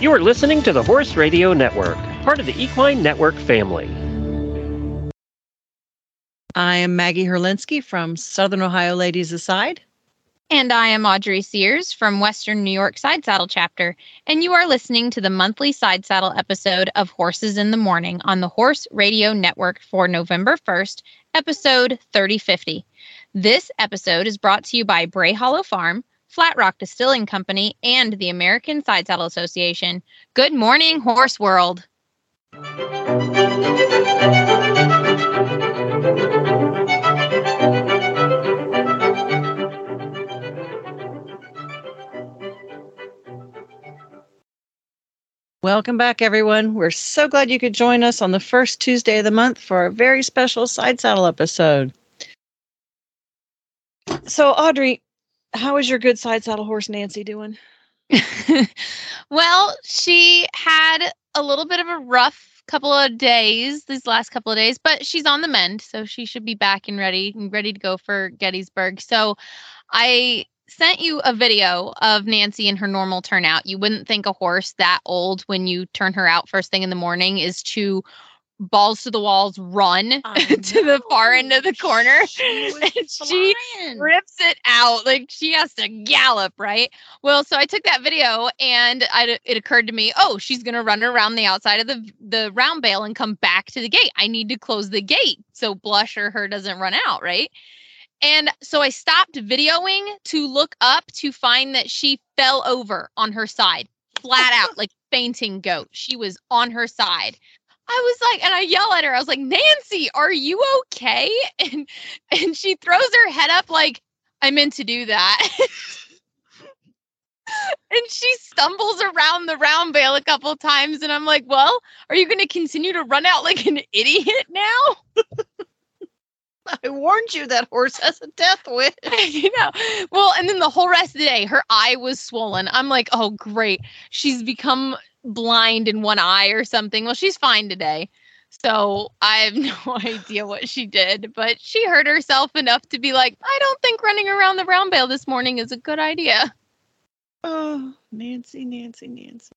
You are listening to the Horse Radio Network, part of the Equine Network family. I am Maggie Herlinsky from Southern Ohio Ladies Aside. And I am Audrey Sears from Western New York Side Saddle Chapter, and you are listening to the monthly Side Saddle episode of Horses in the Morning on the Horse Radio Network for November 1st, episode 3050. This episode is brought to you by Bray Hollow Farm, Flat Rock Distilling Company, and the American Side Saddle Association. Good morning, Horse World. Welcome back, everyone. We're so glad you could join us on the first Tuesday of the month for a very special side saddle episode. So, Audrey, how is your good side saddle horse Nancy doing? well, she had a little bit of a rough couple of days these last couple of days, but she's on the mend, so she should be back and ready and ready to go for Gettysburg. So, I sent you a video of Nancy in her normal turnout. You wouldn't think a horse that old when you turn her out first thing in the morning is to balls to the walls run to the far end of the corner She, she rips it out like she has to gallop right? Well so i took that video and I, it occurred to me oh she's going to run around the outside of the the round bale and come back to the gate. I need to close the gate so blush or her doesn't run out right? And so I stopped videoing to look up to find that she fell over on her side, flat out, like fainting goat. She was on her side. I was like, and I yell at her. I was like, Nancy, are you okay? And and she throws her head up like, I meant to do that. and she stumbles around the round bale a couple times. And I'm like, well, are you going to continue to run out like an idiot now? I warned you that horse has a death wish. you know. Well, and then the whole rest of the day, her eye was swollen. I'm like, oh, great. She's become blind in one eye or something. Well, she's fine today. So I have no idea what she did, but she hurt herself enough to be like, I don't think running around the round bale this morning is a good idea. Oh, Nancy, Nancy, Nancy.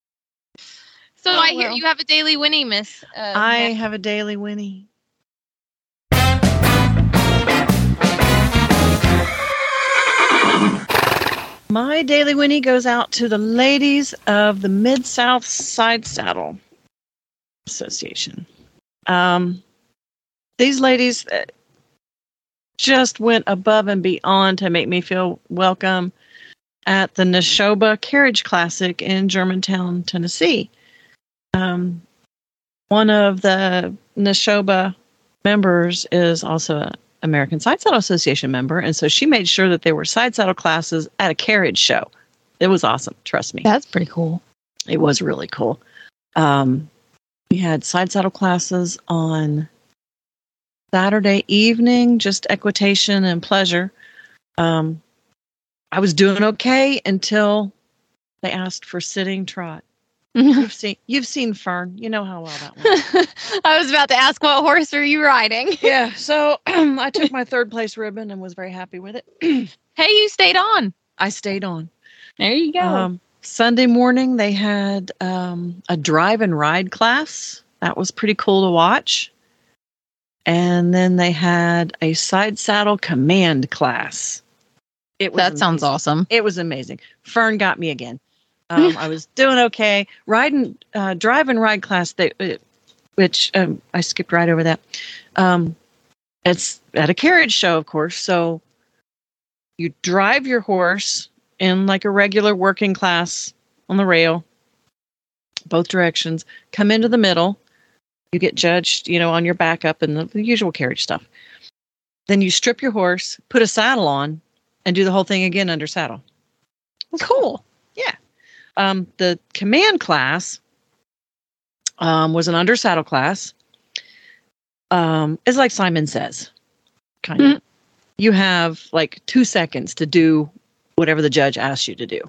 So Oh, I hear well. you have a daily Winnie, Miss. Uh, I Nancy. have a daily Winnie. My daily Winnie goes out to the ladies of the Mid South Side Saddle Association. Um, these ladies uh, just went above and beyond to make me feel welcome at the Neshoba Carriage Classic in Germantown, Tennessee. Um, one of the Neshoba members is also an American Side Saddle Association member, and so she made sure that there were side saddle classes at a carriage show. It was awesome, trust me. That's pretty cool. It was really cool. Um, we had side saddle classes on Saturday evening, just equitation and pleasure. Um, I was doing okay until they asked for sitting trot. You've seen you've seen Fern. You know how well that went. I was about to ask what horse are you riding? yeah, so I took my third place ribbon and was very happy with it. Hey, you stayed on. I stayed on. There you go. Um, Sunday morning, they had um, a drive and ride class. That was pretty cool to watch. And then they had a side saddle command class. It was that sounds awesome. It was amazing. Fern got me again. Um, I was doing okay. Riding, uh, drive and ride class, they, uh, which um, I skipped right over that. Um, it's at a carriage show, of course. So you drive your horse in like a regular working class on the rail, both directions, come into the middle. You get judged, you know, on your backup and the, the usual carriage stuff. Then you strip your horse, put a saddle on, and do the whole thing again under saddle. Cool. Yeah. Um, the command class um, was an under saddle class. Um, it's like Simon says, kind of. You have like two seconds to do whatever the judge asks you to do.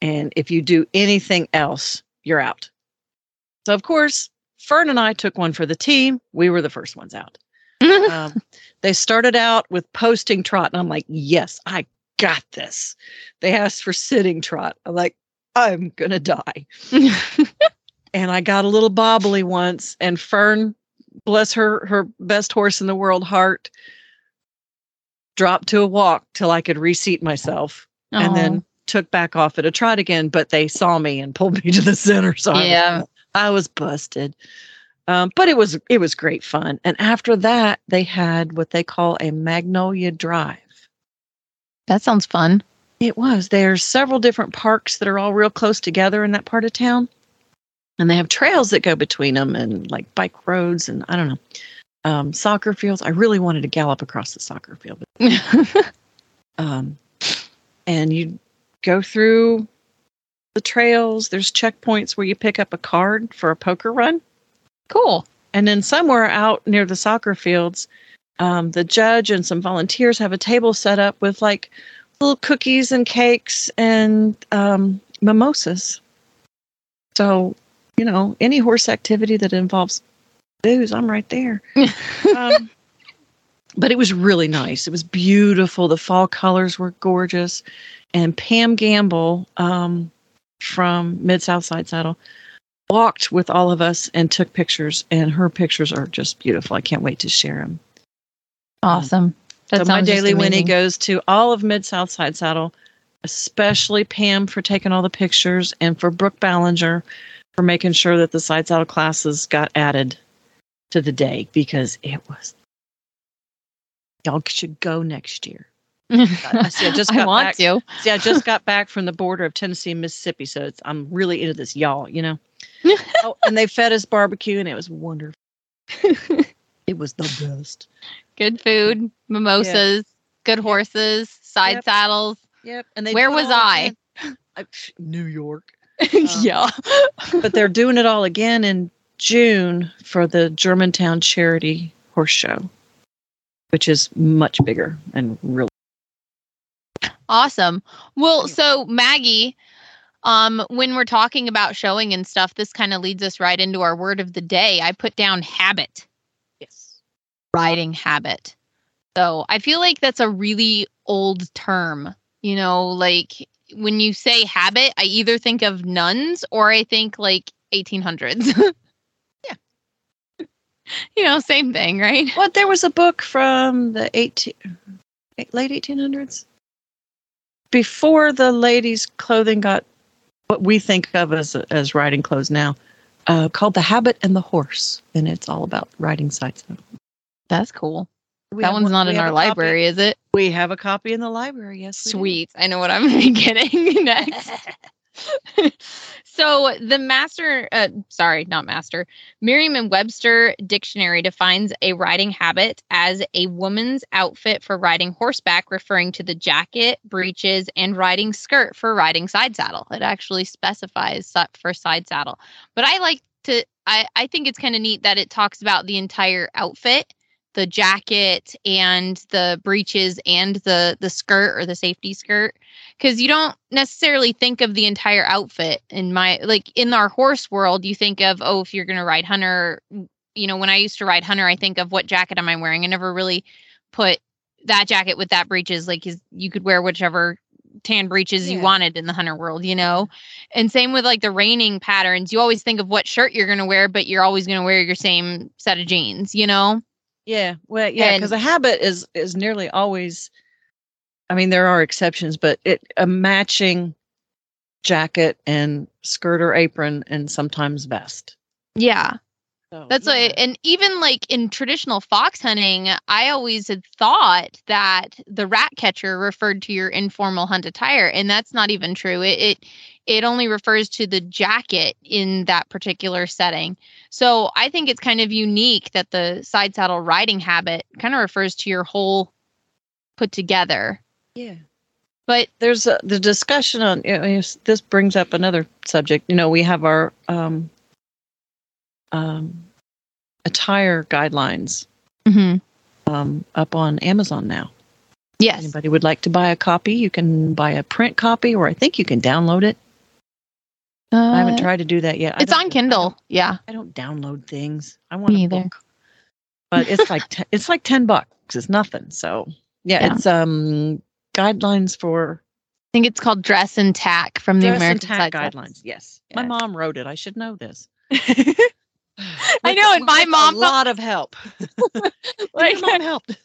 And if you do anything else, you're out. So, of course, Fern and I took one for the team. We were the first ones out. Um, they started out with posting trot, and I'm like, yes, I got this. They asked for sitting trot. I'm like, I'm gonna die. and I got a little bobbly once, and Fern, bless her, her best horse in the world, Heart, dropped to a walk till I could reseat myself, and then took back off at a trot again. But they saw me and pulled me to the center, so I Yeah. was, I was busted. Um, but it was it was great fun. And after that, they had what they call a Magnolia Drive. That sounds fun. It was. There's several different parks that are all real close together in that part of town. And they have trails that go between them and like bike roads and I don't know. Um, soccer fields. I really wanted to gallop across the soccer field. But, um, and you go through the trails. There's checkpoints where you pick up a card for a poker run. cool. And then somewhere out near the soccer fields, um, the judge and some volunteers have a table set up with like little cookies and cakes and um, mimosas. So, you know, any horse activity that involves booze, I'm right there. um, but it was really nice. It was beautiful. The fall colors were gorgeous. And Pam Gamble um, from Mid South Side Saddle walked with all of us and took pictures. And her pictures are just beautiful. I can't wait to share them. Awesome. That so my daily Winnie goes to all of Mid South Side Saddle, especially Pam for taking all the pictures and for Brooke Ballinger for making sure that the side saddle classes got added to the day because it was. Y'all should go next year. I see, I just I got want back- to. See, I just got back from the border of Tennessee and Mississippi, so it's, I'm really into this, y'all. You know. oh, and they fed us barbecue, and it was wonderful. it was the best. Good food, mimosas, good horses, side Yep. saddles. Yep. And they Where was I? again. I? New York. yeah. but they're doing it all again in June for the Germantown Charity Horse Show, which is much bigger and really. Awesome. Well, so Maggie, um, when we're talking about showing and stuff, this kind of leads us right into our word of the day. I put down habit, Yes. Riding habit. So I feel like that's a really old term. You know, like when you say habit, I either think of nuns or I think like 1800s. Yeah. you know, same thing, right? Well, there was a book from the 18, late 1800s before the ladies' clothing got what we think of as as riding clothes now, uh, called "The Habit and the Horse," and it's all about riding saddle. That's cool. We that one's one- not in our library, is it? We have a copy in the library. Yes. Sweet. I know what I'm getting next. so the master, uh, sorry, not master, Merriam-Webster dictionary defines a riding habit as a woman's outfit for riding horseback, referring to the jacket, breeches, and riding skirt for riding side saddle. It actually specifies for side saddle, but I like to. I, I think it's kind of neat that it talks about the entire outfit the jacket and the breeches and the the skirt or the safety skirt. Because you don't necessarily think of the entire outfit in my like in our horse world you think of oh if you're going to ride hunter you know when i used to ride hunter i think of what jacket am i wearing? I never really put that jacket with that breeches like you could wear whichever tan breeches you wanted in the hunter world you know? And same with like the reining patterns. You always think of what shirt you're going to wear but you're always going to wear your same set of jeans you know Yeah, well, yeah, because a habit is is nearly always. I mean, there are exceptions, but it a matching jacket and skirt or apron, and sometimes vest. yeah So, That's yeah. why, and even like in traditional fox hunting, I always had thought that the rat catcher referred to your informal hunt attire, and that's not even true. It it, it only refers to the jacket in that particular setting. So I think it's kind of unique that the side saddle riding habit kind of refers to your whole put together. Yeah. But There's a, the discussion on you know, this brings up another subject. You know, we have our um, um, attire guidelines um, up on Amazon now. yes, Anybody would like to buy a copy? You can buy a print copy, or I think you can download it. I haven't Uh, tried to do that yet. I It's on Kindle. don't- Yeah. I don't download things. I want Me a either. book. But it's like te- it's like ten bucks. It's nothing. So yeah, Yeah. it's um guidelines for I think it's called Dress and Tack from the American Tack guidelines. Yes. My mom wrote it. I should know this. I know, and my mom a lot of help. Like- mom helped.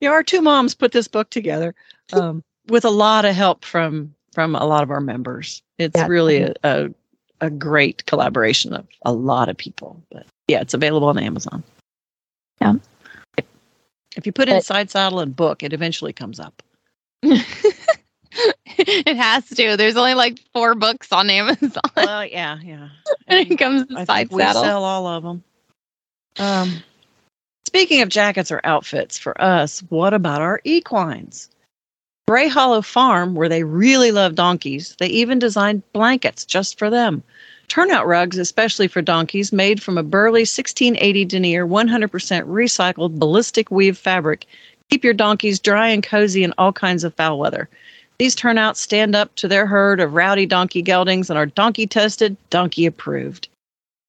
yeah, our two moms put this book together um, with a lot of help from from a lot of our members. It's Yeah. really a, a a great collaboration of a lot of people. But yeah, it's available on Amazon. Yeah. If, if you put in But- side saddle and book, it eventually comes up. it has to. There's only like four books on Amazon. Well, yeah, yeah. and it comes to I side think we sell all of them. Um, speaking of jackets or outfits for us, what about our equines? Bray Hollow Farm, where they really love donkeys, they even designed blankets just for them. Turnout rugs, especially for donkeys, made from a burly 1680 denier, 100% recycled ballistic weave fabric, keep your donkeys dry and cozy in all kinds of foul weather. These turnouts stand up to their herd of rowdy donkey geldings and are donkey tested, donkey approved.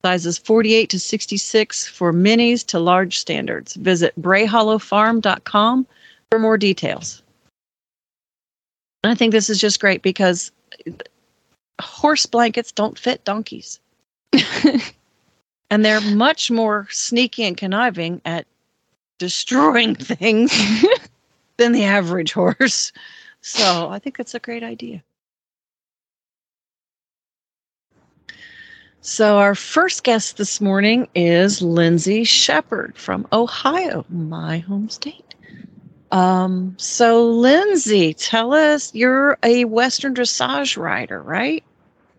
Sizes 48 to 66 for minis to large standards. Visit brayhollowfarm.com for more details. I think this is just great because horse blankets don't fit donkeys. and they're much more sneaky and conniving at destroying things than the average horse. So I think that's a great idea. So our first guest this morning is Lindsay Shepard from Ohio, my home state. Um, so Lindsay, tell us you're a Western dressage rider, right?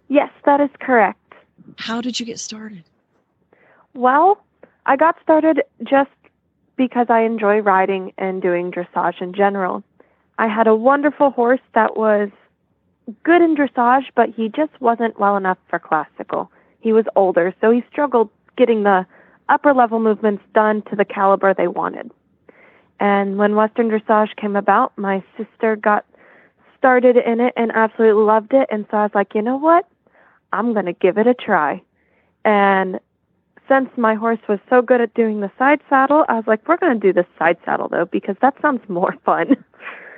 Yes, that is correct. How did you get started? Well, I got started just because I enjoy riding and doing dressage in general. I had a wonderful horse that was good in dressage, but he just wasn't well enough for classical. He was older, so he struggled getting the upper level movements done to the caliber they wanted. And when Western dressage came about, my sister got started in it and absolutely loved it. And so I was like, you know what? I'm going to give it a try. And since my horse was so good at doing the side saddle, I was like, we're going to do the side saddle though, because that sounds more fun.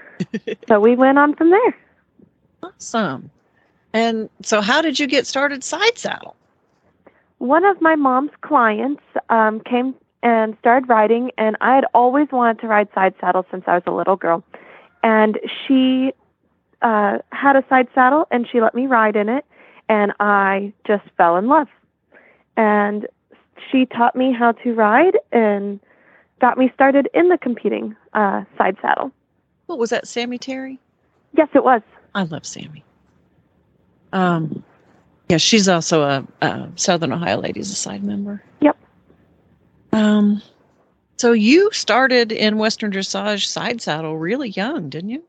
so we went on from there. Awesome. And so how did you get started side saddle? One of my mom's clients um, came and started riding, and I had always wanted to ride side saddle since I was a little girl. And she uh, had a side saddle, and she let me ride in it, and I just fell in love. And she taught me how to ride and got me started in the competing uh, side saddle. What was that, Sammy Terry? Yes, it was. I love Sammy. Um, yeah, she's also a, a Southern Ohio Ladies a side member. Yep. Um, so you started in Western dressage side saddle really young, didn't you?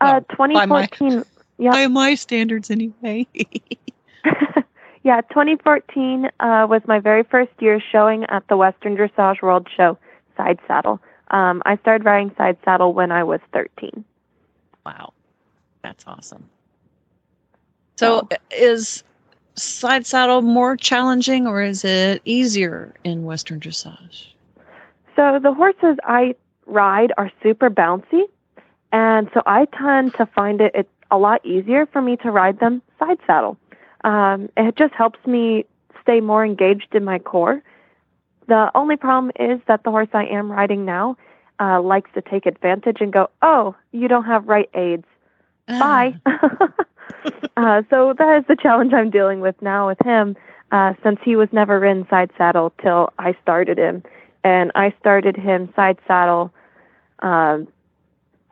Uh, Well, by my- 2014. Yep. By my standards, anyway. yeah, 2014 uh, was my very first year showing at the Western Dressage World Show side saddle. Um, I started riding side saddle when I was 13. wow, that's awesome. So, is side saddle more challenging or is it easier in Western dressage? So the horses I ride are super bouncy, and so I tend to find it it's a lot easier for me to ride them side saddle. Um, it just helps me stay more engaged in my core. The only problem is that the horse I am riding now uh, likes to take advantage and go, "Oh, you don't have right aids. Bye." uh, so that is the challenge I'm dealing with now with him, uh, since he was never in side saddle till I started him and I started him side saddle um,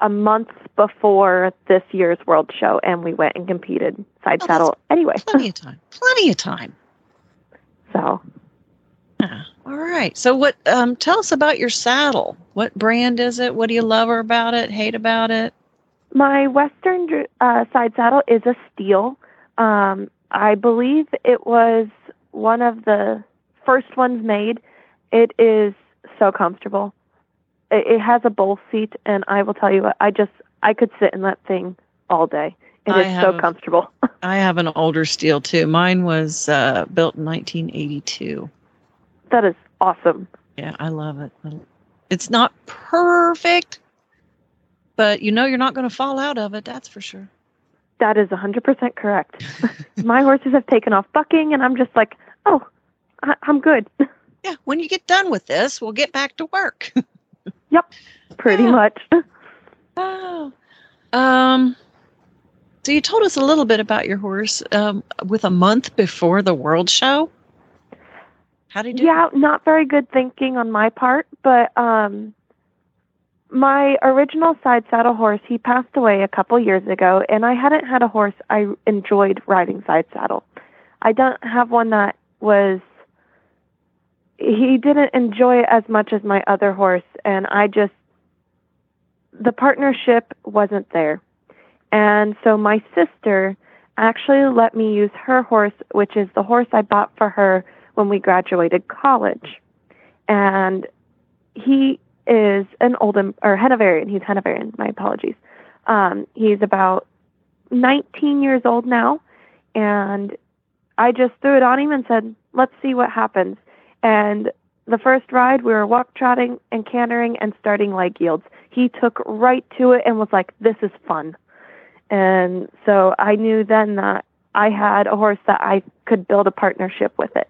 a month before this year's world show, and we went and competed side Oh, saddle anyway. Plenty of time. Plenty of time. so Yeah. All right. So, what? Um, tell us about your saddle. What brand is it? What do you love about it? Hate about it? My Western uh, side saddle is a steel. Um, I believe it was one of the first ones made. It is so comfortable. It, it has a bowl seat, and I will tell you what, I just I could sit in that thing all day. It I is so comfortable. I have an older steel too. Mine was uh, built in 1982. that is awesome. Yeah, I love it. It's not perfect, but you know you're not going to fall out of it. That's for sure. That is 100% correct. My horses have taken off bucking, and I'm just like, oh, I- I'm good. Yeah, when you get done with this, we'll get back to work. Yep, pretty Yeah. much. oh. Um, so you told us a little bit about your horse um, with a month before the World Show. How did you? Yeah, not very good thinking on my part, but um my original side saddle horse, he passed away a couple years ago and I hadn't had a horse I enjoyed riding side saddle. I don't have one that was he didn't enjoy it as much as my other horse and I just the partnership wasn't there. And so my sister actually let me use her horse, which is the horse I bought for her when we graduated college. And he is an old or Hanoverian. He's Hanoverian. My apologies. Um, he's about 19 years old now, and I just threw it on him and said, "Let's see what happens." And the first ride, we were walk trotting and cantering and starting leg yields. He took right to it and was like, "This is fun." And so I knew then that I had a horse that I could build a partnership with it.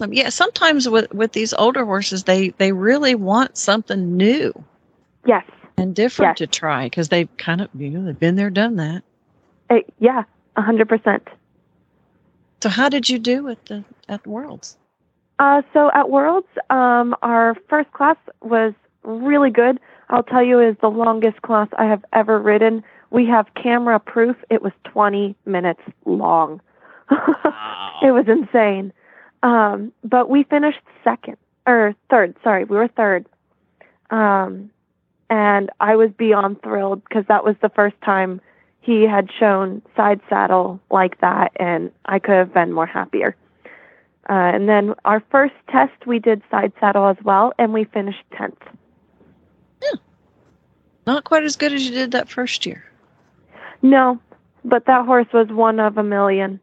Um, yeah, sometimes with with these older horses, they they really want something new Yes. and different Yes. to try because they've kind of you know they've been there, done that. Uh, yeah, a hundred percent. So how did you do at the at Worlds? Uh, so at Worlds, um, our first class was really good. I'll tell you, is the longest class I have ever ridden. We have camera proof. It was 20 minutes long. wow. it was insane. Um, but we finished second or third. Sorry, we were third. Um, and I was beyond thrilled because that was the first time he had shown side saddle like that, and I could have been more happier. Uh, and then our first test, we did side saddle as well, and we finished 10th. Yeah. Not quite as good as you did that first year. No, but that horse was one of a million.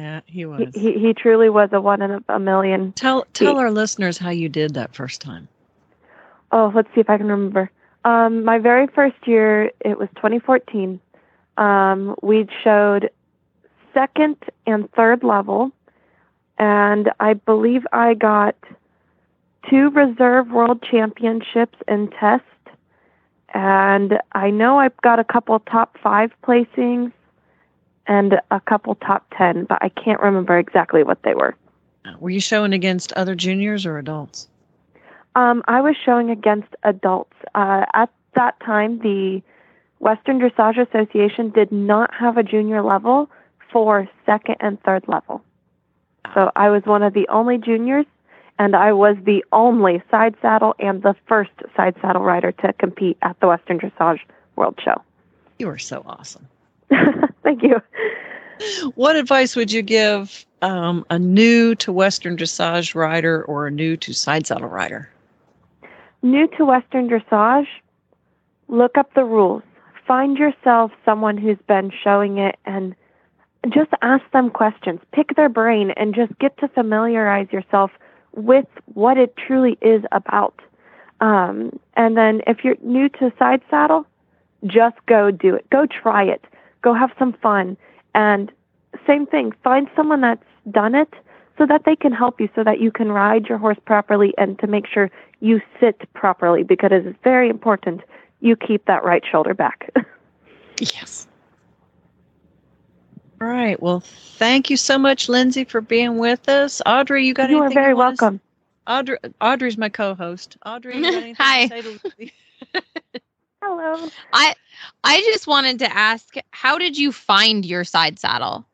Yeah, he He, was. he, he truly was a one in a, a million. tell tell our listeners how you did that first time. Oh, let's see if I can remember. Um, my very first year, it was 2014. Um, we showed second and third level, and I believe I got two reserve world championships in test, and I know I've got a couple top five placings and a couple top ten, but I can't remember exactly what they were. Were you showing against other juniors or adults? Um, I was showing against adults. Uh, at that time, the Western Dressage Association did not have a junior level for second and third level. So I was one of the only juniors, and I was the only side saddle and the first side saddle rider to compete at the Western Dressage World Show. You were so awesome. Thank you. What advice would you give um, a new to Western dressage rider or a new to side saddle rider? New to Western Dressage, look up the rules. Find yourself someone who's been showing it and just ask them questions. Pick their brain and just get to familiarize yourself with what it truly is about. Um, and then if you're new to side saddle, just go do it. Go try it. Go have some fun. And same thing, find someone that's done it so that they can help you so that you can ride your horse properly and to make sure you sit properly because it is very important you keep that right shoulder back. Yes. All right. Well, thank you so much, Lindsay, for being with us. Audrey, you got you are anything very wanna s- welcome. Audrey, Audrey's my co-host. Audrey, you got anything Hi. to say to Lindsay? Hello. I I just wanted to ask, how did you find your side saddle?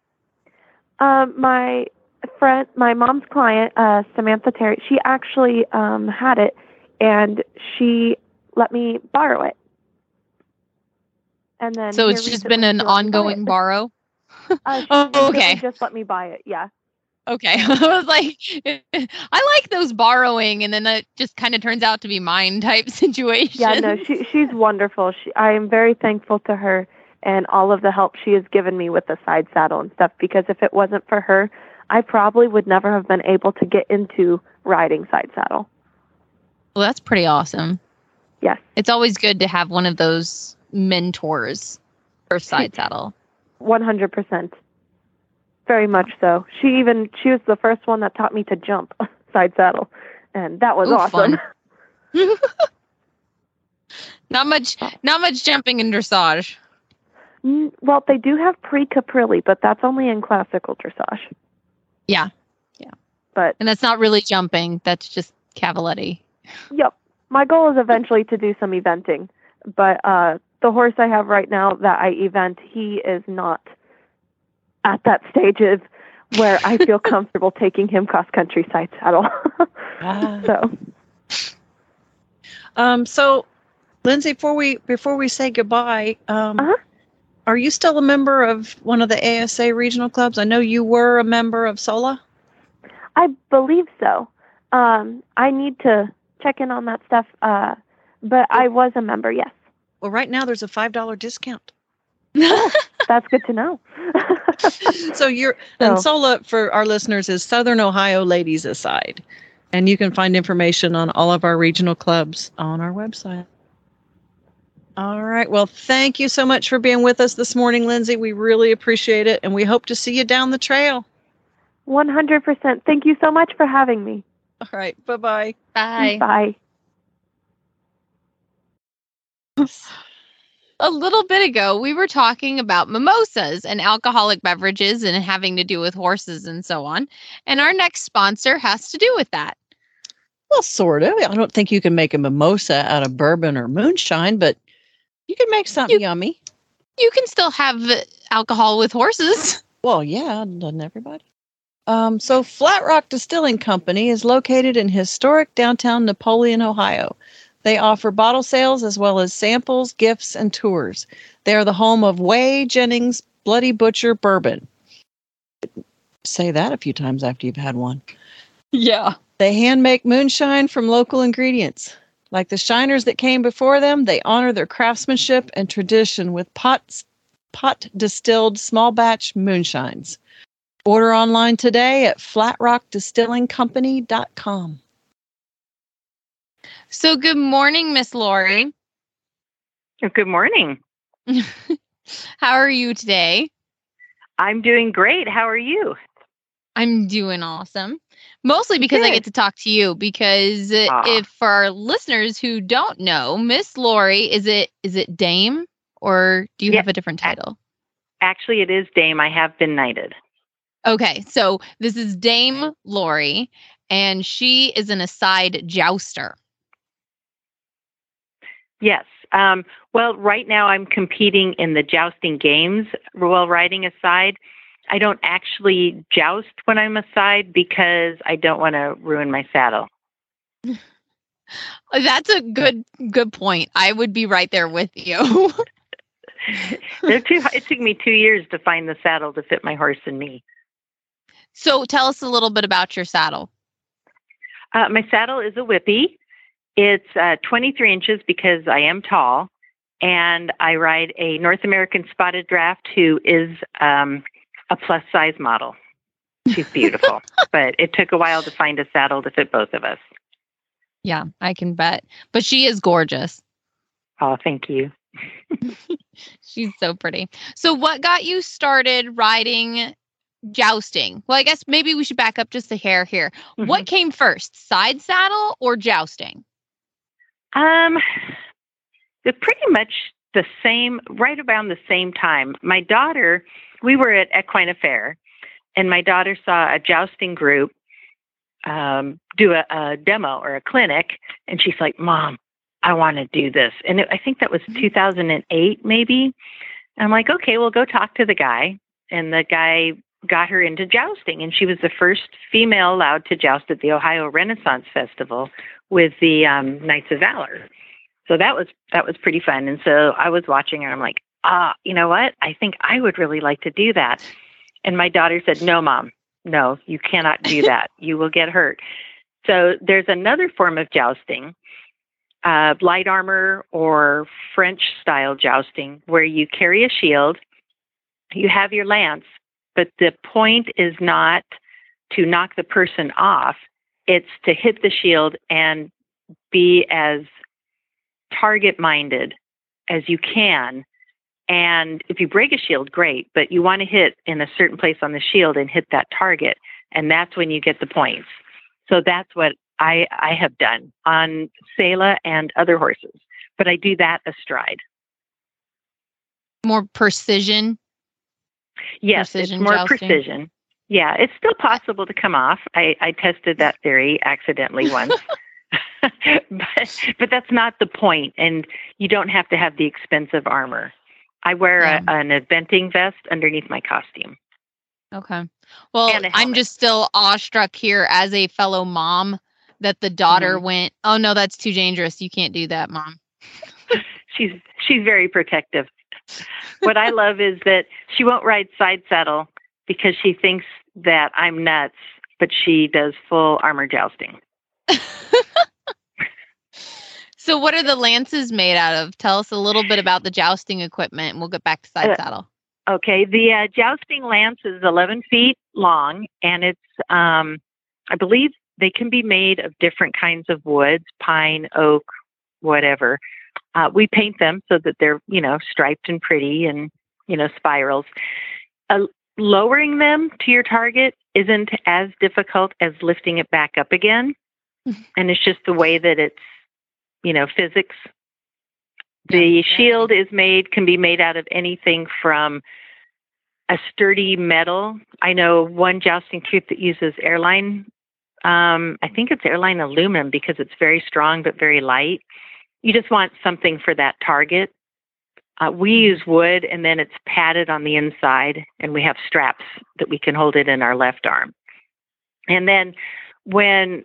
Um, my friend, my mom's client, uh, Samantha Terry, she actually um, had it, and she let me borrow it. And then So it's just been an she let me buy ongoing borrow. Uh, Oh, okay. Just let me buy it. Yeah. Okay. I was like, I like those borrowing, and then that just kind of turns out to be mine type situation. Yeah. No, she she's wonderful. She, I am very thankful to her and all of the help she has given me with the side saddle and stuff. Because if it wasn't for her, I probably would never have been able to get into riding side saddle. Well, that's pretty awesome. Yes. It's always good to have one of those mentors for side saddle. 100%. Very much so. She even she was the first one that taught me to jump side saddle, and that was Ooh, awesome. not much not much jumping in dressage. Mm, Well, they do have pre caprilli, but that's only in classical dressage. Yeah, yeah. But And that's not really jumping. That's just cavaletti. yep, my goal is eventually to do some eventing. But uh, the horse I have right now that I event, he is not at that stage of where I feel comfortable taking him cross country side saddle. Ah. so Um, so, Lindsay, before we before we say goodbye, um, Uh-huh. are you still a member of one of the ASA regional clubs? I know you were a member of SOLA. I believe so. Um, I need to check in on that stuff. Uh, but I was a member, yes. Well, right now there's a five dollar discount. That's good to know. So you're and So- SOLA for our listeners is Southern Ohio Ladies Aside, and you can find information on all of our regional clubs on our website. All right. Well, thank you so much for being with us this morning, Lindsay. We really appreciate it, and we hope to see you down the trail. 100%. Thank you so much for having me. All right. Bye bye bye. Bye. A little bit ago, we were talking about mimosas and alcoholic beverages and having to do with horses and so on. And our next sponsor has to do with that. Well, sort of. I don't think you can make a mimosa out of bourbon or moonshine, but you can make something yummy. You can still have alcohol with horses. Well, yeah, doesn't everybody? Um, so, Flat Rock Distilling Company is located in historic downtown Napoleon, Ohio. They offer bottle sales as well as samples, gifts, and tours. They are the home of Way Jennings Bloody Butcher Bourbon. Say that a few times after you've had one. Yeah. They hand make moonshine from local ingredients. Like the shiners that came before them, they honor their craftsmanship and tradition with pots, pot distilled small batch moonshines. Order online today at flatrockdistillingcompany.com. So, good morning, Miss Lori. Good morning. How are you today? I'm doing great. How are you? I'm doing awesome. Mostly because I get to talk to you because uh, if for our listeners who don't know, Miss Lori, is it is it Dame or do you Yeah. have a different title? Actually, it is Dame. I have been knighted. Okay, so this is Dame Lori and she is an aside jouster. Yes. Um, well, right now I'm competing in the jousting games. While riding aside, I don't actually joust when I'm aside because I don't want to ruin my saddle. That's a good good point. I would be right there with you. They're too. It took me two years to find the saddle to fit my horse and me. so tell us a little bit about your saddle. Uh, my saddle is a whippy. It's uh, 23 inches because I am tall, and I ride a North American Spotted Draft who is um, a plus size model. She's beautiful, but it took a while to find a saddle to fit both of us. Yeah, I can bet. But she is gorgeous. Oh, thank you. She's so pretty. So, what got you started riding jousting? Well, I guess maybe we should back up just a hair here. What came first, side saddle or jousting? Um, they're pretty much the same, right around the same time. My daughter, we were at Equine Affaire, and my daughter saw a jousting group um, do a, a demo or a clinic, and she's like, "Mom, I want to do this." And it, I think that was 2008, maybe. And I'm like, "Okay, well, go talk to the guy." And the guy got her into jousting, and she was the first female allowed to joust at the Ohio Renaissance Festival with the um, Knights of Valor. So that was that was pretty fun. And so I was watching her. I'm like, ah, you know what? I think I would really like to do that. And my daughter said, No, mom, no, you cannot do that. you will get hurt. So there's another form of jousting, uh, light armor or French style jousting, where you carry a shield, you have your lance, but the point is not to knock the person off it's to hit the shield and be as target minded as you can. And if you break a shield, great, but you want to hit in a certain place on the shield and hit that target. And that's when you get the points. So that's what I, I have done on Selah and other horses, but I do that astride. More precision. Yes, Precision it's more jousting. precision. Yeah, it's still possible to come off. I, I tested that theory accidentally once. but but that's not the point and you don't have to have the expensive armor. I wear Yeah. a, an eventing vest underneath my costume. Okay. Well, I'm just still awestruck here as a fellow mom that the daughter Mhm. went, "Oh no, that's too dangerous. You can't do that, mom." She's she's very protective. what I love is that she won't ride side saddle because she thinks that I'm nuts, but she does full armor jousting. So, what are the lances made out of? Tell us a little bit about the jousting equipment, and we'll get back to side Uh, saddle. Okay, the uh, jousting lance is 11 feet long, and it's, um, I believe, they can be made of different kinds of woods, pine, oak, whatever. Uh, we paint them so that they're, you know, striped and pretty, and you know, spirals. Uh, lowering them to your target isn't as difficult as lifting it back up again, and it's just the way that it's, you know, physics. The shield is made can be made out of anything from a sturdy metal. I know one jousting troop that uses airline. Um, I think it's airline aluminum because it's very strong but very light. You just want something for that target. Uh, we use wood and then it's padded on the inside, and we have straps that we can hold it in our left arm. And then when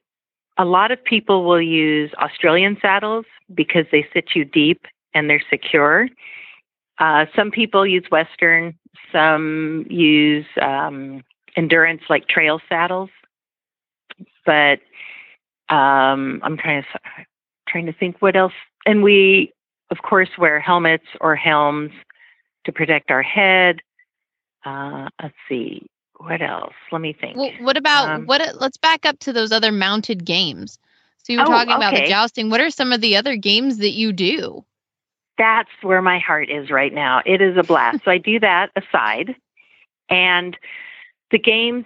a lot of people will use Australian saddles because they sit you deep and they're secure. Uh, some people use Western, some use um, endurance like trail saddles. But um, I'm trying to trying to think what else. And we, of course, wear helmets or helms to protect our head. Uh, let's see, what else? Let me think. Well, what about Um, what? Let's back up to those other mounted games. So you were Oh, talking about the jousting. What are some of the other games that you do? that's where my heart is right now. It is a blast. so I do that aside. And the games,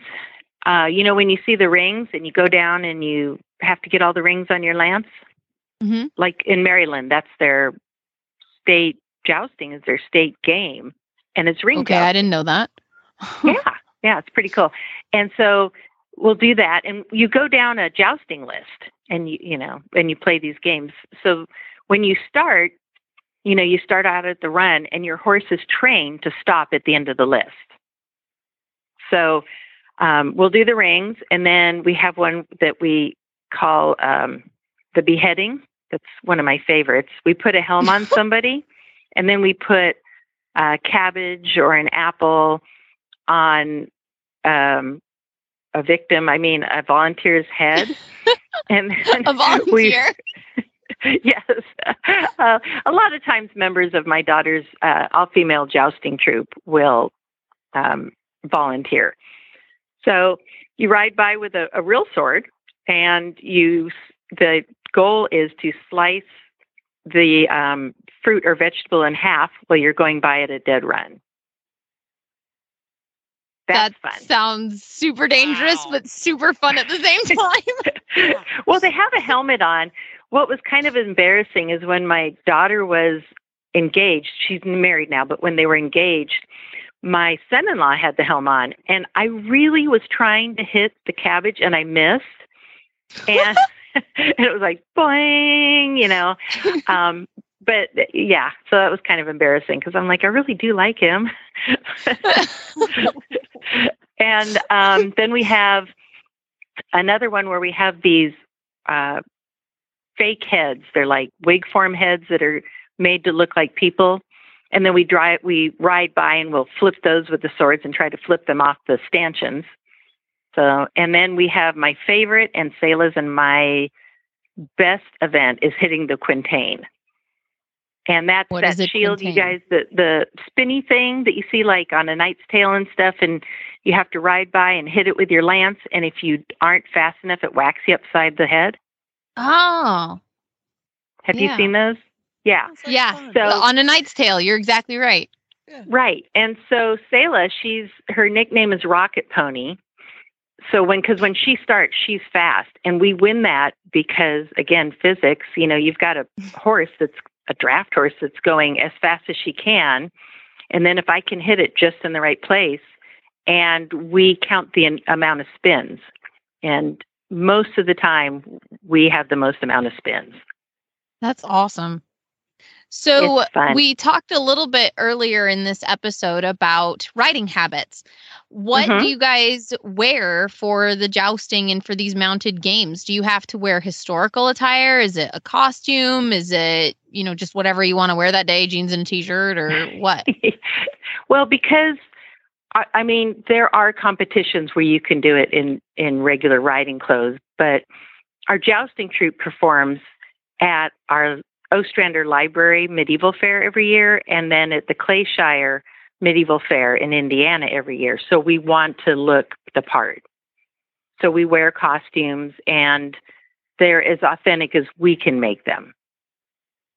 uh, you know, when you see the rings and you go down and you have to get all the rings on your lance, Mhm. like in Maryland, that's their state jousting is their state game, and it's ring Okay, I didn't know that. yeah, yeah, it's pretty cool. And so we'll do that, and you go down a jousting list, and you you know, and you play these games. So when you start, you know, you start out at the run, and your horse is trained to stop at the end of the list. So um, we'll do the rings, and then we have one that we call um, the beheading. That's one of my favorites. We put a helm on somebody, and then we put uh, cabbage or an apple on um, a victim, I mean, a volunteer's head. and then A volunteer. We, yes. Uh, a lot of times, members of my daughter's uh, all female jousting troop will um, volunteer. So you ride by with a, a real sword, and you the goal is to slice the um, fruit or vegetable in half while you're going by at a dead run. That's that fun. sounds super dangerous, Wow. but super fun at the same time. well, they have a helmet on. What was kind of embarrassing is when my daughter was engaged, she's married now, but when they were engaged, my son in law had the helm on, and I really was trying to hit the cabbage and I missed. And, and it was like boing, you know. Um, but yeah, so that was kind of embarrassing because I'm like, I really do like him. and um, then we have another one where we have these uh, fake heads. They're like wig form heads that are made to look like people. And then we drive, we ride by and we'll flip those with the swords and try to flip them off the stanchions. So, and then we have my favorite and Selah's and my best event is hitting the quintain. And that's What that is a shield, you guys, the the spinny thing that you see like on a Knight's Tale and stuff, and you have to ride by and hit it with your lance. And if you aren't fast enough, it whacks you upside the head. oh, Have Yeah. you seen those? Yeah. Like Yeah. fun. So- on a Knight's Tale, You're exactly right. Right. And so Selah, she's her nickname is Rocket Pony. So when because when she starts, she's fast, and we win that because again, physics. You know, you've got a horse that's a draft horse that's going as fast as she can, and then if I can hit it just in the right place, and we count the amount of spins, and most of the time we have the most amount of spins. That's awesome. So we talked a little bit earlier in this episode about riding habits. What Mhm. do you guys wear for the jousting and for these mounted games? Do you have to wear historical attire? Is it a costume? Is it, you know, just whatever you want to wear that day, jeans and a t-shirt or what? well, because I, I mean, there are competitions where you can do it in in regular riding clothes, but our jousting troupe performs at our Ostrander Library Medieval Fair every year, and then at the Clayshire Medieval Fair in Indiana every year. So we want to look the part. So we wear costumes, and they're as authentic as we can make them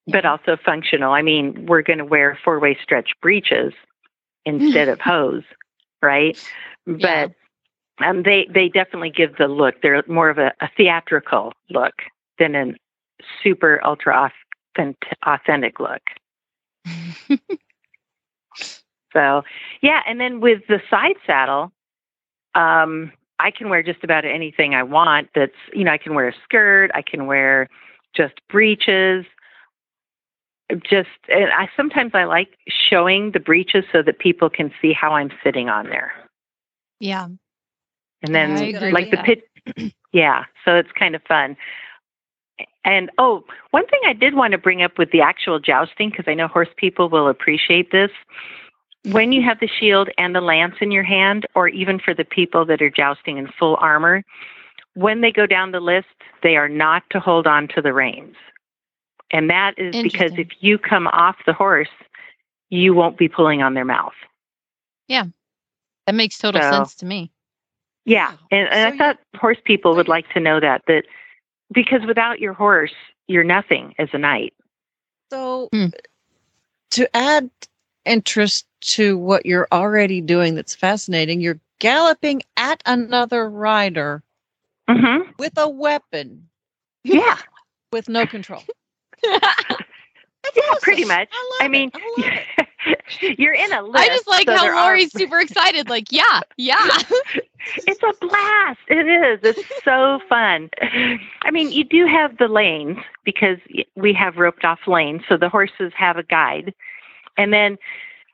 but also functional. I mean, we're going to wear four way stretch breeches instead of hose, right? Yeah. But um, they they definitely give the look. They're more of a, a theatrical look than an super ultra authentic, authentic look. so yeah, and then with the side saddle, um, I can wear just about anything I want. That's you know I can wear a skirt. I can wear just breeches just and I sometimes I like showing the breeches so that people can see how I'm sitting on there. yeah. And then like with the pit yeah, so it's kind of fun. And oh, one thing I did want to bring up with the actual jousting because I know horse people will appreciate this. When you have the shield and the lance in your hand or even for the people that are jousting in full armor, when they go down the list, they are not to hold on to the reins. And that is because if you come off the horse, you won't be pulling on their mouth. Yeah. That makes total So- sense to me. Yeah. And, and So I thought horse people would like to know that, that because without your horse, you're nothing as a knight. So, Hmm. to add interest to what you're already doing that's fascinating, you're galloping at another rider Mm-hmm. with a weapon Yeah. with no control. yeah, pretty much. I, I mean, it. I love it. you're in a list. I just like so how there are- Lori's super excited. Like, yeah, yeah. it's a blast. It is. It's so fun. I mean, you do have the lanes because we have roped off lanes, so the horses have a guide. And then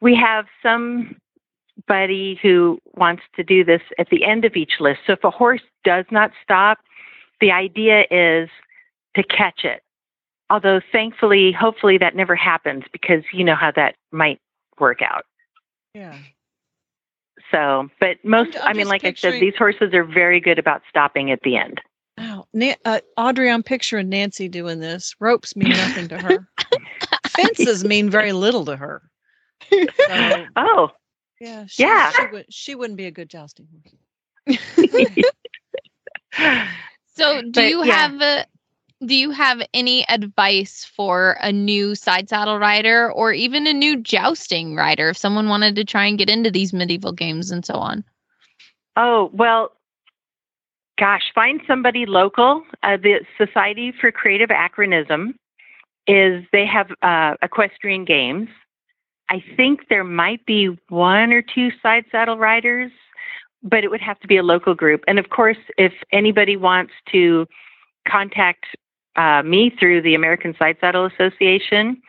we have somebody who wants to do this at the end of each list. So if a horse does not stop, the idea is to catch it. Although thankfully, hopefully that never happens because you know how that might work out. Yeah. So, but most, I'm I mean, just like I said, these horses are very good about stopping at the end. Wow. Na- uh, Audrey, I'm picturing Nancy doing this. Ropes mean nothing to her. Fences mean very little to her. So, Oh, yeah. She, Yeah. She, would, she wouldn't be a good jousting horse. So, do But, you yeah. have uh, do you have any advice for a new side saddle rider or even a new jousting rider if someone wanted to try and get into these medieval games and so on? oh, well, gosh, find somebody local. Uh, the Society for Creative Anachronism is they have uh, equestrian games. I think there might be one or two side saddle riders, but it would have to be a local group. And of course, if anybody wants to contact uh, me through the American Side Saddle Association,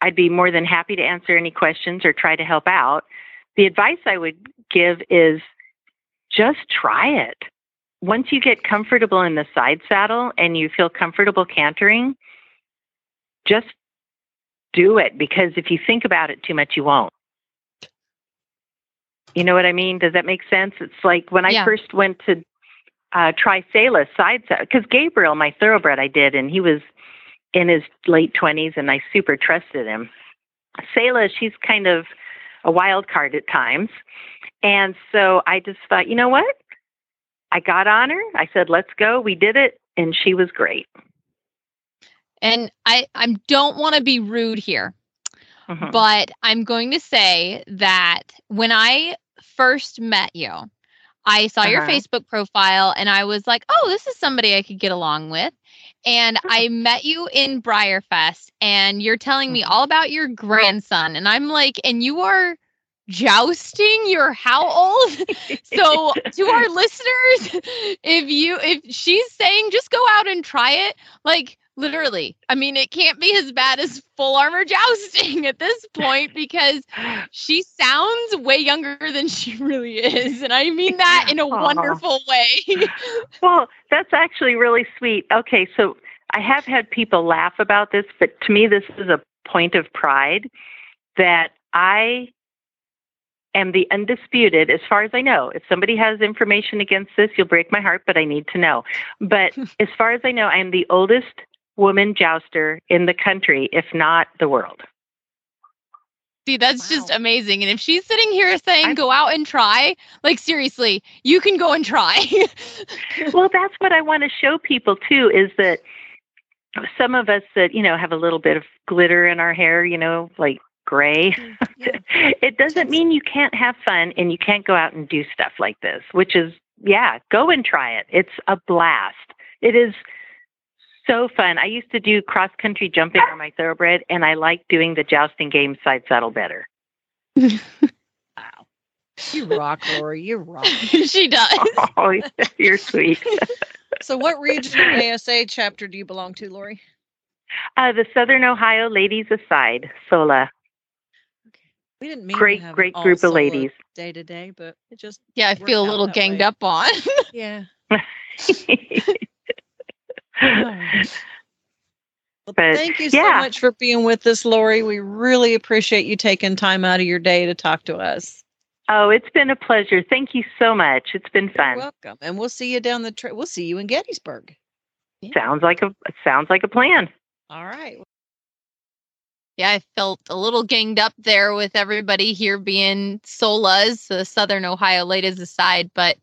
I'd be more than happy to answer any questions or try to help out. The advice I would give is just try it. Once you get comfortable in the side saddle and you feel comfortable cantering, just do it because if you think about it too much, you won't. You know what I mean? Does that make sense? It's like when I Yeah. first went to uh, try Selah side saddle, because Gabriel, my thoroughbred, I did, and he was in his late 20s, and I super trusted him. Selah, she's kind of a wild card at times. And so I just thought, you know what? I got on her. I said, let's go. We did it. And she was great. And I I don't want to be rude here, Mhm. but I'm going to say that when I first met you, I saw your Uh-huh. Facebook profile and I was like, oh, this is somebody I could get along with. And. I met you in Briarfest and you're telling me all about your grandson. And I'm like, and you are jousting you're how old so to our listeners if you if she's saying just go out and try it like literally i mean it can't be as bad as full armor jousting at this point because she sounds way younger than she really is and i mean that in a Aw. wonderful way Well, that's actually really sweet. Okay, so I have had people laugh about this, but to me, this is a point of pride that I am the undisputed, as far as I know. If somebody has information against this, you'll break my heart, but I need to know. But as far as I know, I am the oldest woman jouster in the country, if not the world. See, that's just amazing. And if she's sitting here saying I'm- go out and try, like seriously, you can go and try. well, that's what I want to show people too is that some of us that, you know, have a little bit of glitter in our hair, you know, like gray, mm, Yeah. it doesn't mean you can't have fun and you can't go out and do stuff like this, which is, yeah, go and try it. It's a blast. It is so fun. I used to do cross country jumping on my thoroughbred, and I like doing the jousting game side saddle better. Wow. You rock, Lori. You rock. she does. Oh, you're sweet. So, what regional ASA chapter do you belong to, Lori? Uh, the Southern Ohio Ladies Aside, SOLA. We didn't mean to Great, have great group of ladies. day to day, but it just Yeah, I feel a little ganged way. up on. yeah. Well, But, thank you so yeah. much for being with us, Lori. We really appreciate you taking time out of your day to talk to us. oh, it's been a pleasure. Thank you so much. It's been You're fun. welcome, and we'll see you down the trail. We'll see you in Gettysburg. Sounds like a sounds like a plan. All right. Yeah, I felt a little ganged up there with everybody here being SOLAs, the Southern Ohio ladies aside. But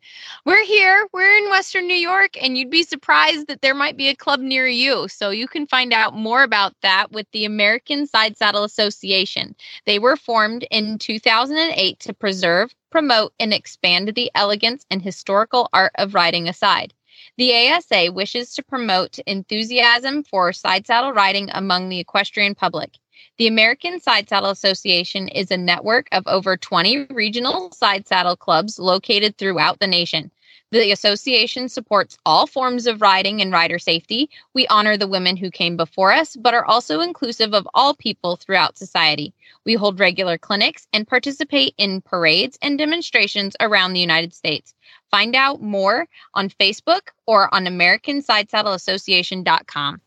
we're here, we're in Western New York, and you'd be surprised that there might be a club near you. So you can find out more about that with the American Side Saddle Association. They were formed in 2008 to preserve, promote, and expand the elegance and historical art of riding aside. The ASA wishes to promote enthusiasm for side saddle riding among the equestrian public. The American Side Saddle Association is a network of over 20 regional side saddle clubs located throughout the nation. The association supports all forms of riding and rider safety. We honor the women who came before us, but are also inclusive of all people throughout society. We hold regular clinics and participate in parades and demonstrations around the United States. Find out more on Facebook or on AmericanSideSaddleAssociation.com.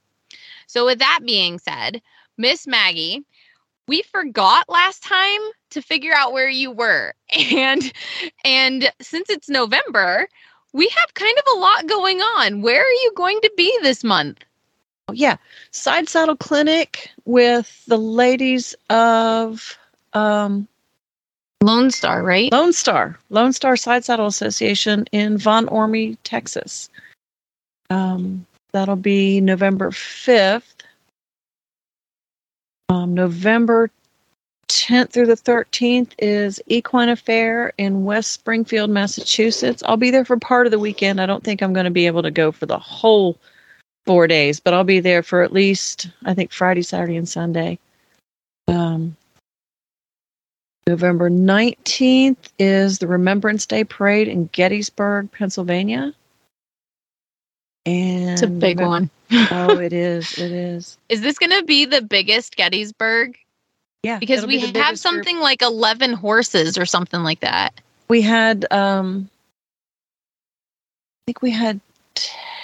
So, with that being said, Miss Maggie, we forgot last time to figure out where you were, and and since it's November, we have kind of a lot going on. Where are you going to be this month? Oh, yeah, side saddle clinic with the ladies of um, Lone Star, right? Lone Star, Lone Star Side Saddle Association in Von Ormy, Texas. Um, that'll be November 5th. Um, November 10th through the 13th is Equine Affaire in West Springfield, Massachusetts. I'll be there for part of the weekend. I don't think I'm going to be able to go for the whole four days, but I'll be there for at least, I think, Friday, Saturday, and Sunday. Um, November 19th is the Remembrance Day Parade in Gettysburg, Pennsylvania. And It's a big November- one. oh, it is. It is. Is this going to be the biggest Gettysburg? Yeah. Because we be have biggest group. something like 11 horses or something like that. We had, um, I think we had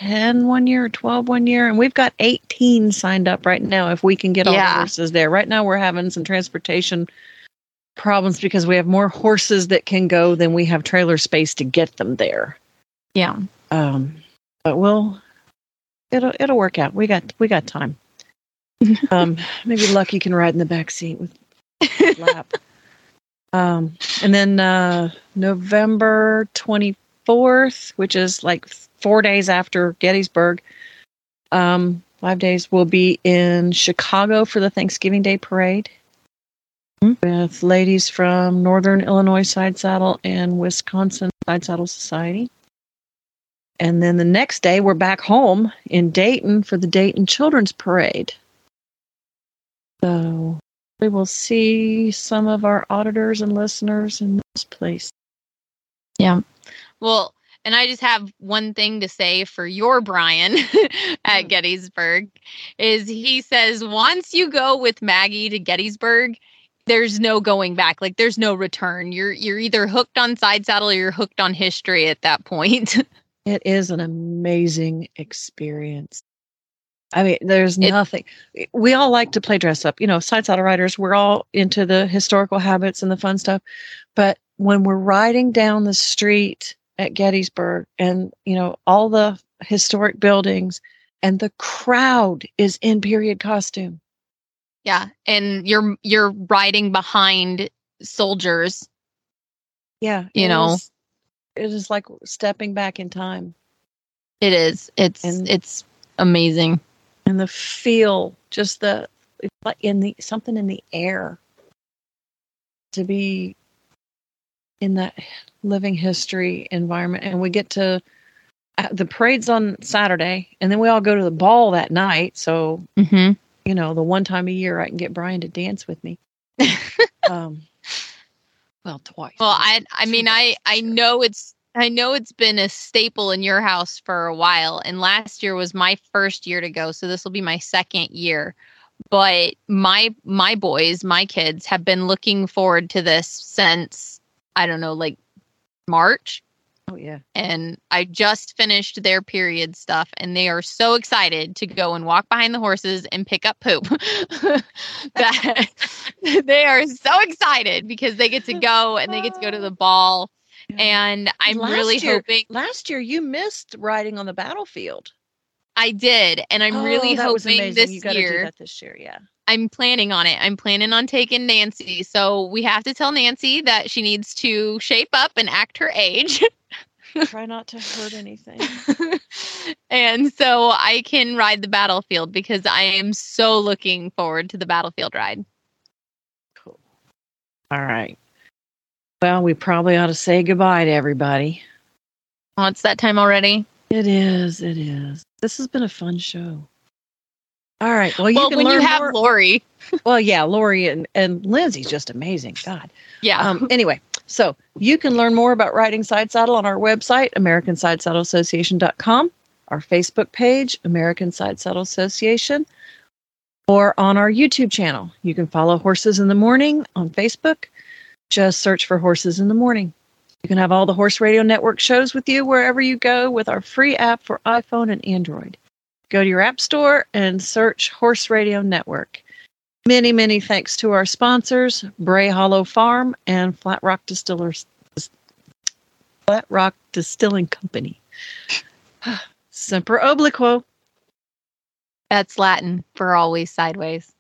10 one year or 12 one year, and we've got 18 signed up right now if we can get all Yeah. the horses there. Right now, we're having some transportation problems because we have more horses that can go than we have trailer space to get them there. Yeah. Um, but we'll it'll it'll work out. We got we got time. um, maybe Lucky can ride in the back seat with lap. Um, and then uh, November twenty fourth, which is like four days after Gettysburg. Um, five days. We'll be in Chicago for the Thanksgiving Day Parade with ladies from Northern Illinois Side Saddle and Wisconsin Side Saddle Society. And then the next day, we're back home in Dayton for the Dayton Children's Parade. So we will see some of our auditors and listeners in this place. Yeah. Well, and I just have one thing to say for your Brian at hmm. Gettysburg is he says once you go with Maggie to Gettysburg, there's no going back. Like there's no return. You're you're either hooked on side saddle or you're hooked on history at that point. it is an amazing experience. I mean, there's it, nothing. Eh, we all like to play dress up. You know, side saddle riders, we're all into the historical habits and the fun stuff. But when we're riding down the street at Gettysburg and, you know, all the historic buildings and the crowd is in period costume. Yeah, and you're you're riding behind soldiers. Yeah, you know, is, it is like stepping back in time. It is. It's and, it's amazing. And the feel, just the like in the something in the air to be in that living history environment and we get to uh, the parade's on Saturday and then we all go to the ball that night so mm-hmm you know, the one time a year I can get Brian to dance with me. um, well, twice. Well, I I mean I I know it's I know it's been a staple in your house for a while, and last year was my first year to go, so this will be my second year. But my my boys, my kids, have been looking forward to this since I don't know, like March. Oh yeah. And I just finished their period stuff and they are so excited to go and walk behind the horses and pick up poop. that they are so excited because they get to go and they get to go to the ball. And I'm last really year, hoping last year you missed riding on the battlefield. I did, and I'm oh, really hoping this you year. Do that this year, yeah. I'm planning on it. I'm planning on taking Nancy. So we have to tell Nancy that she needs to shape up and act her age. Try not to hurt anything. and so I can ride the battlefield because I am so looking forward to the battlefield ride. Cool. All right. Well, we probably ought to say goodbye to everybody. Oh, it's that time already? It is. It is. This has been a fun show. All right. Well, you well, can when learn you have more. Lori. well, yeah, Lori and, and Lindsay's just amazing. God. Yeah. Um, anyway, so you can learn more about riding side saddle on our website, AmericanSideSaddleAssociation.com, our Facebook page, American Side Saddle Association, or on our YouTube channel. You can follow Horses in the Morning on Facebook. Just search for Horses in the Morning. You can have all the Horse Radio Network shows with you wherever you go with our free app for iPhone and Android. Go to your app store and search Horse Radio Network. Many, many thanks to our sponsors, Bray Hollow Farm and Flat Rock Distillers, Flat Rock Distilling Company. Semper obliquo. That's Latin for always sideways.